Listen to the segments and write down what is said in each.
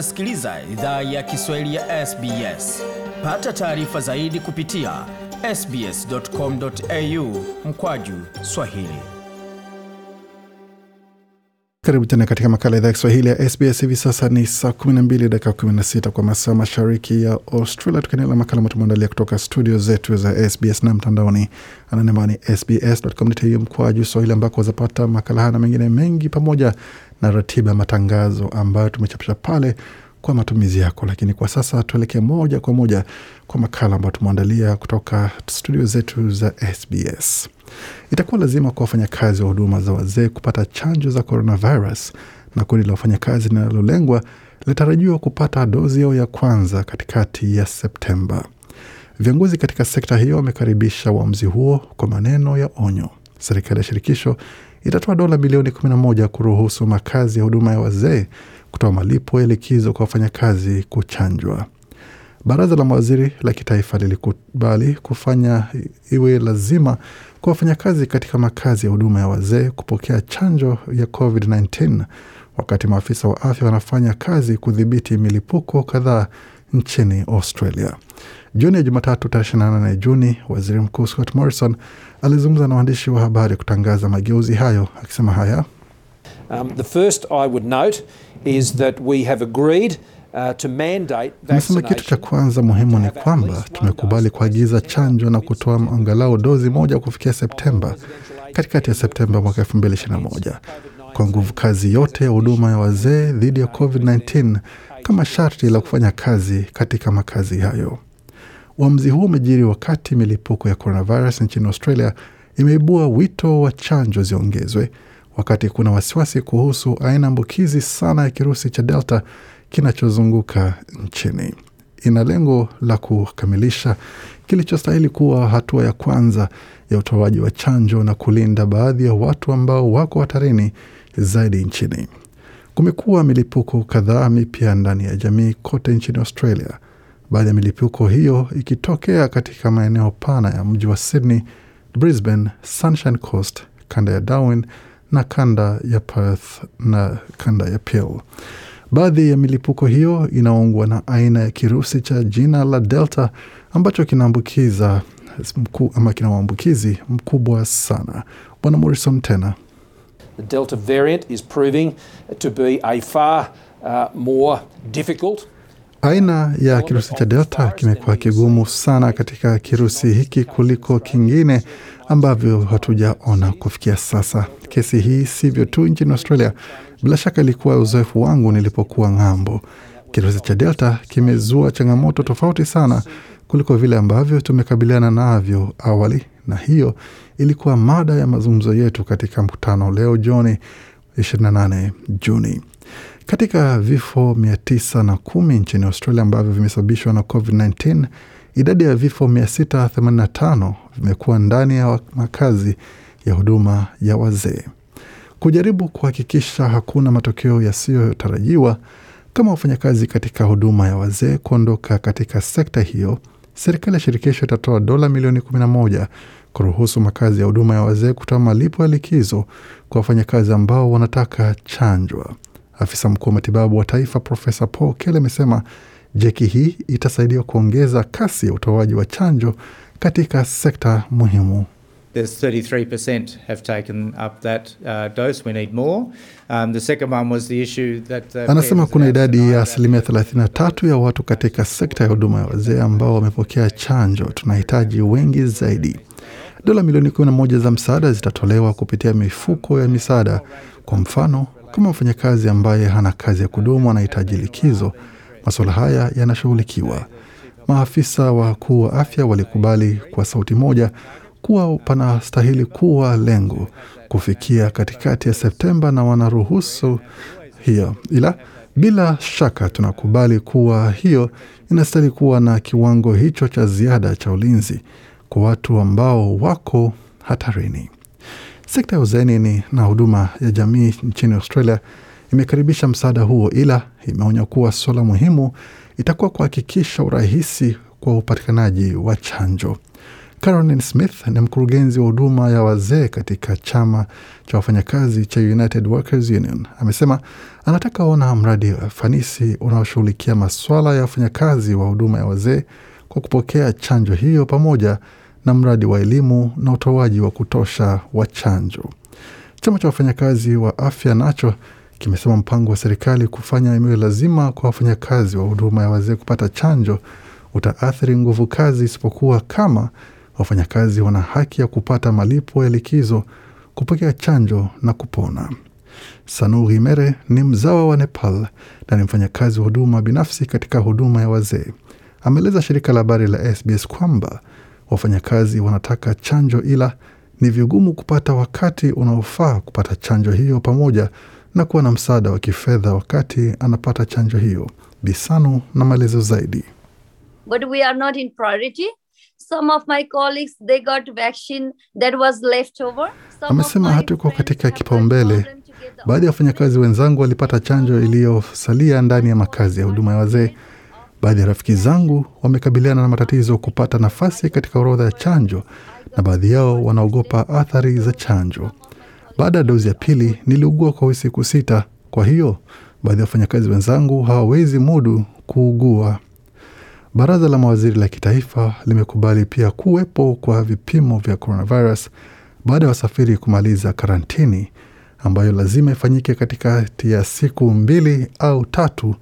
Unasikiliza idhaa ya Kiswahili ya SBS. Pata taarifa zaidi kupitia sbs.com.au mkwaju swahili. Karibu tena katika makala idhaa ya Kiswahili ya SBS. Hivi sasa ni saa 12 dakika 16 kwa masaa mashariki ya Australia, tukiendelea makala matumeandalia kutoka studio zetu za SBS na mtandaoni ananembani sbs.com.au mkwaju swahili, ambako wazapata makala haya na mengine mengi pamoja na ratiba ya matangazo ambayo tumechapisha pale kwa matumizi yako. Lakini kwa sasa tuelekee moja kwa moja kwa makala ambayo tumeandalia kutoka studio zetu za SBS. Itakuwa lazima kwa wafanyakazi wa huduma za wazee kupata chanjo za coronavirus, na kundi la wafanyakazi linalolengwa linatarajiwa kupata dozi yao ya kwanza katikati ya Septemba. Viongozi katika sekta hiyo wamekaribisha uamuzi huo kwa maneno ya onyo. Serikali ya shirikisho itatoa dola bilioni 11 kuruhusu makazi ya huduma ya wazee kutoa malipo ya likizo kwa wafanyakazi kuchanjwa. Baraza la mawaziri la kitaifa lilikubali kufanya iwe lazima kwa wafanyakazi katika makazi ya huduma ya wazee kupokea chanjo ya COVID-19 wakati maafisa wa afya wanafanya kazi kudhibiti milipuko kadhaa nchini Australia. Jioni ya Jumatatu tarehe 28 Juni, waziri mkuu Scott Morrison alizungumza na waandishi wa habari kutangaza mageuzi hayo, akisema haya: Um, the first I would note is that we have agreed uh, Amesema kitu cha kwanza muhimu ni kwamba tumekubali kuagiza chanjo na kutoa angalau dozi moja kufikia Septemba, katikati ya Septemba mwaka 2021 kwa nguvu kazi yote ya huduma ya wazee dhidi ya COVID-19 kama sharti la kufanya kazi katika makazi hayo. Uamuzi huo umejiri wakati milipuko ya coronavirus nchini Australia imeibua wito wa chanjo ziongezwe, wakati kuna wasiwasi kuhusu aina ambukizi sana ya kirusi cha Delta kinachozunguka nchini. Ina lengo la kukamilisha kilichostahili kuwa hatua ya kwanza ya utoaji wa chanjo na kulinda baadhi ya watu ambao wako hatarini zaidi nchini. Kumekuwa milipuko kadhaa mipya ndani ya jamii kote nchini Australia, baadhi ya milipuko hiyo ikitokea katika maeneo pana ya mji wa Sydney, Brisbane, Sunshine Coast, kanda ya Darwin na kanda ya Perth na kanda ya Peel. Baadhi ya milipuko hiyo inaungwa na aina ya kirusi cha jina la Delta ambacho kinaambukiza mku, ama kina uambukizi mkubwa sana. Bwana Morrison tena The Delta variant is proving to be a far uh, more difficult Aina ya kirusi cha Delta kimekuwa kigumu sana katika kirusi hiki kuliko kingine ambavyo hatujaona kufikia sasa. Kesi hii sivyo tu nchini Australia, bila shaka ilikuwa uzoefu wangu nilipokuwa ng'ambo. Kirusi cha Delta kimezua changamoto tofauti sana kuliko vile ambavyo tumekabiliana navyo awali, na hiyo ilikuwa mada ya mazungumzo yetu katika mkutano leo Juni 28 Juni. Katika vifo mia tisa na kumi nchini Australia ambavyo vimesababishwa na COVID-19, idadi ya vifo 685 vimekuwa ndani ya makazi ya huduma ya wazee. Kujaribu kuhakikisha hakuna matokeo yasiyotarajiwa kama wafanyakazi katika huduma ya wazee kuondoka katika sekta hiyo, serikali ya shirikisho itatoa dola milioni 11 kuruhusu makazi ya huduma ya wazee kutoa malipo ya likizo kwa wafanyakazi ambao wanataka chanjwa. Afisa mkuu wa matibabu wa taifa Profesa Paul Kelly amesema jeki hii itasaidia kuongeza kasi ya utoaji wa chanjo katika sekta muhimu. There's 33% have taken up that uh, dose. We need more. Um, the second one was the issue that uh, Anasema kuna idadi ya asilimia 33 ya watu katika sekta ya huduma ya wazee ambao wamepokea chanjo. Tunahitaji wengi zaidi. Dola milioni 11 za msaada zitatolewa kupitia mifuko ya misaada. Kwa mfano, kama mfanyakazi ambaye hana kazi ya kudumu anahitaji likizo, masuala haya yanashughulikiwa. Maafisa wakuu wa afya walikubali kwa sauti moja kuwa panastahili kuwa lengo kufikia katikati ya Septemba na wanaruhusu hiyo, ila bila shaka tunakubali kuwa hiyo inastahili kuwa na kiwango hicho cha ziada cha ulinzi kwa watu ambao wako hatarini. Sekta ya uzeeni na huduma ya jamii nchini Australia imekaribisha msaada huo, ila imeonya kuwa suala muhimu itakuwa kuhakikisha urahisi kwa upatikanaji wa chanjo. Caroline Smith ni mkurugenzi wa huduma ya wazee katika chama cha wafanyakazi cha United Workers Union. Amesema anataka ona mradi fanisi unaoshughulikia maswala ya wafanyakazi wa huduma ya wazee kwa kupokea chanjo hiyo pamoja na mradi wa elimu na utoaji wa kutosha wa chanjo. Chama cha wafanyakazi wa afya nacho kimesema mpango wa serikali kufanya imewe lazima kwa wafanyakazi wa huduma ya wazee kupata chanjo utaathiri nguvu kazi, isipokuwa kama wafanyakazi wana haki ya kupata malipo ya likizo, kupokea chanjo na kupona. Sanu Himere ni mzawa wa Nepal na ni mfanyakazi wa huduma binafsi katika huduma ya wazee. Ameeleza shirika la habari la SBS kwamba wafanyakazi wanataka chanjo, ila ni vigumu kupata wakati unaofaa kupata chanjo hiyo, pamoja na kuwa na msaada wa kifedha wakati anapata chanjo hiyo. Bisanu na maelezo zaidi. but we are not in priority. Some of my colleagues they got vaccine that was left over. Amesema hatuko katika kipaumbele. Baadhi ya wafanyakazi wenzangu walipata chanjo iliyosalia ndani ya makazi ya huduma ya wazee. Baadhi ya rafiki zangu wamekabiliana na matatizo kupata nafasi katika orodha ya chanjo, na baadhi yao wanaogopa athari za chanjo. Baada ya dozi ya pili niliugua kwa siku sita, kwa hiyo baadhi ya wafanyakazi wenzangu hawawezi mudu kuugua. Baraza la mawaziri la kitaifa limekubali pia kuwepo kwa vipimo vya coronavirus baada ya wasafiri kumaliza karantini ambayo lazima ifanyike katikati ya siku mbili au tatu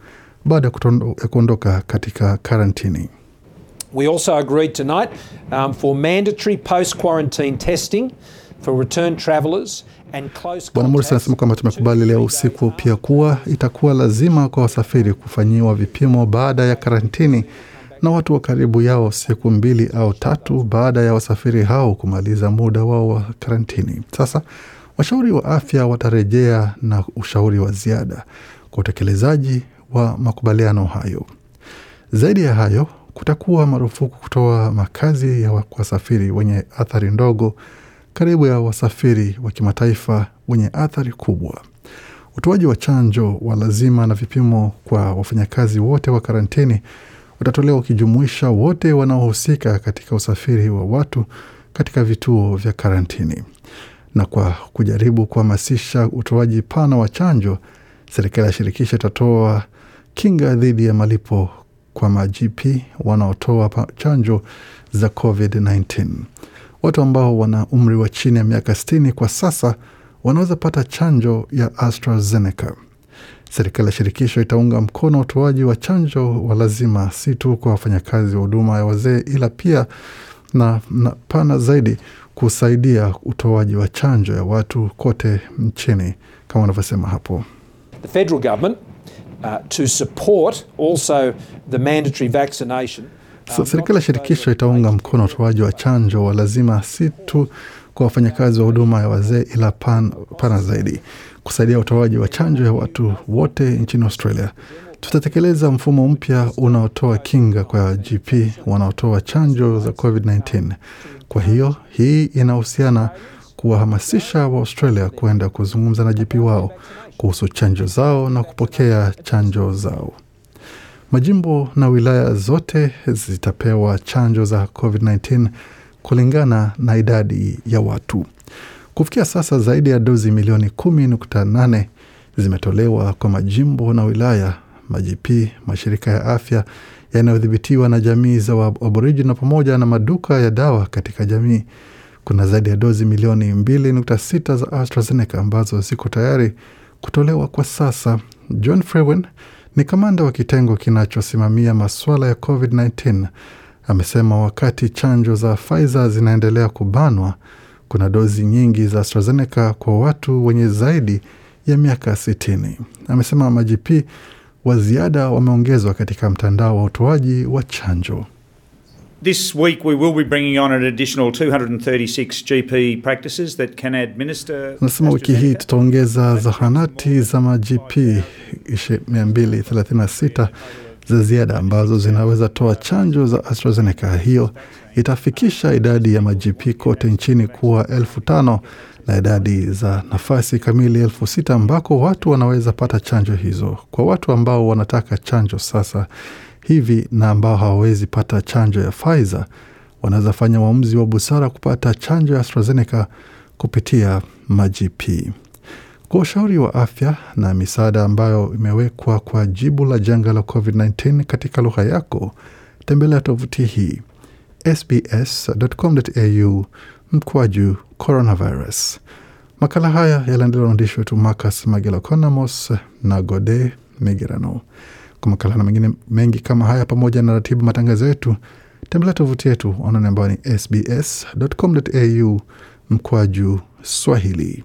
baada ya kuondoka katika karantini. We also agreed tonight um, for mandatory post quarantine testing for return travellers and close Bwana Morrison anasema kwamba tumekubali leo usiku pia kuwa itakuwa lazima kwa wasafiri kufanyiwa vipimo baada ya karantini na watu wa karibu yao siku mbili au tatu baada ya wasafiri hao kumaliza muda wao wa karantini. Sasa washauri wa afya watarejea na ushauri wa ziada kwa utekelezaji wa makubaliano hayo. Zaidi ya hayo, kutakuwa marufuku kutoa makazi ya wasafiri wenye athari ndogo karibu ya wasafiri wa kimataifa wenye athari kubwa. Utoaji wa chanjo wa lazima na vipimo kwa wafanyakazi wote wa karantini utatolewa ukijumuisha wote wanaohusika katika usafiri wa watu katika vituo vya karantini. Na kwa kujaribu kuhamasisha utoaji pana wa chanjo, serikali ya shirikisho itatoa kinga dhidi ya malipo kwa ma-GP wanaotoa chanjo za COVID-19. Watu ambao wana umri wa chini ya miaka 60 kwa sasa wanaweza pata chanjo ya AstraZeneca. Serikali ya shirikisho itaunga mkono utoaji wa chanjo wa lazima si tu kwa wafanyakazi wa huduma ya wazee, ila pia na, na pana zaidi kusaidia utoaji wa chanjo ya watu kote nchini kama wanavyosema hapo. the federal government uh, to support also the mandatory vaccination. So, serikali ya shirikisho itaunga mkono utoaji wa chanjo wa lazima si tu kwa wafanyakazi wa huduma ya wazee ila pan, pana zaidi kusaidia utoaji wa chanjo ya watu wote nchini Australia. Tutatekeleza mfumo mpya unaotoa kinga kwa GP wanaotoa chanjo za COVID-19. Kwa hiyo hii inahusiana kuwahamasisha Waaustralia kwenda kuzungumza na GP wao kuhusu chanjo zao na kupokea chanjo zao. Majimbo na wilaya zote zitapewa chanjo za COVID-19 kulingana na idadi ya watu. Kufikia sasa zaidi ya dozi milioni 10.8 zimetolewa kwa majimbo na wilaya, majipi, mashirika ya afya yanayodhibitiwa na jamii za Aboriginal pamoja na maduka ya dawa katika jamii. Kuna zaidi ya dozi milioni 2.6 za AstraZeneca ambazo ziko tayari kutolewa kwa sasa. John Frewen ni kamanda wa kitengo kinachosimamia masuala ya COVID-19 amesema wakati chanjo za Pfizer zinaendelea kubanwa, kuna dozi nyingi za AstraZeneca kwa watu wenye zaidi ya miaka 60. Amesema MAJP wa ziada wameongezwa katika mtandao wa utoaji wa chanjo. This week, we will be bringing on an additional 236 GP practices that can administer. Nasema wiki hii tutaongeza zahanati za ma-GP 236 za ziada ambazo zinaweza toa chanjo za AstraZeneca. Hiyo itafikisha idadi ya ma-GP kote nchini kuwa elfu tano na idadi za nafasi kamili elfu sita ambako watu wanaweza pata chanjo hizo. Kwa watu ambao wanataka chanjo sasa hivi na ambao hawawezi pata chanjo ya Pfizer, wanaweza fanya uamuzi wa busara kupata chanjo ya AstraZeneca kupitia maGP. Kwa ushauri wa afya na misaada ambayo imewekwa kwa jibu la janga la COVID-19 katika lugha yako, tembelea tovuti hii sbs.com.au mkwaju coronavirus. Makala haya yaliandaliwa na waandishi wetu Marcus magelaconamos na Gode Migerano. Kwa makala na mengine mengi kama haya, pamoja na ratibu matangazo yetu, tembelea tovuti yetu onani ambayo ni sbs.com.au mkwaju Swahili.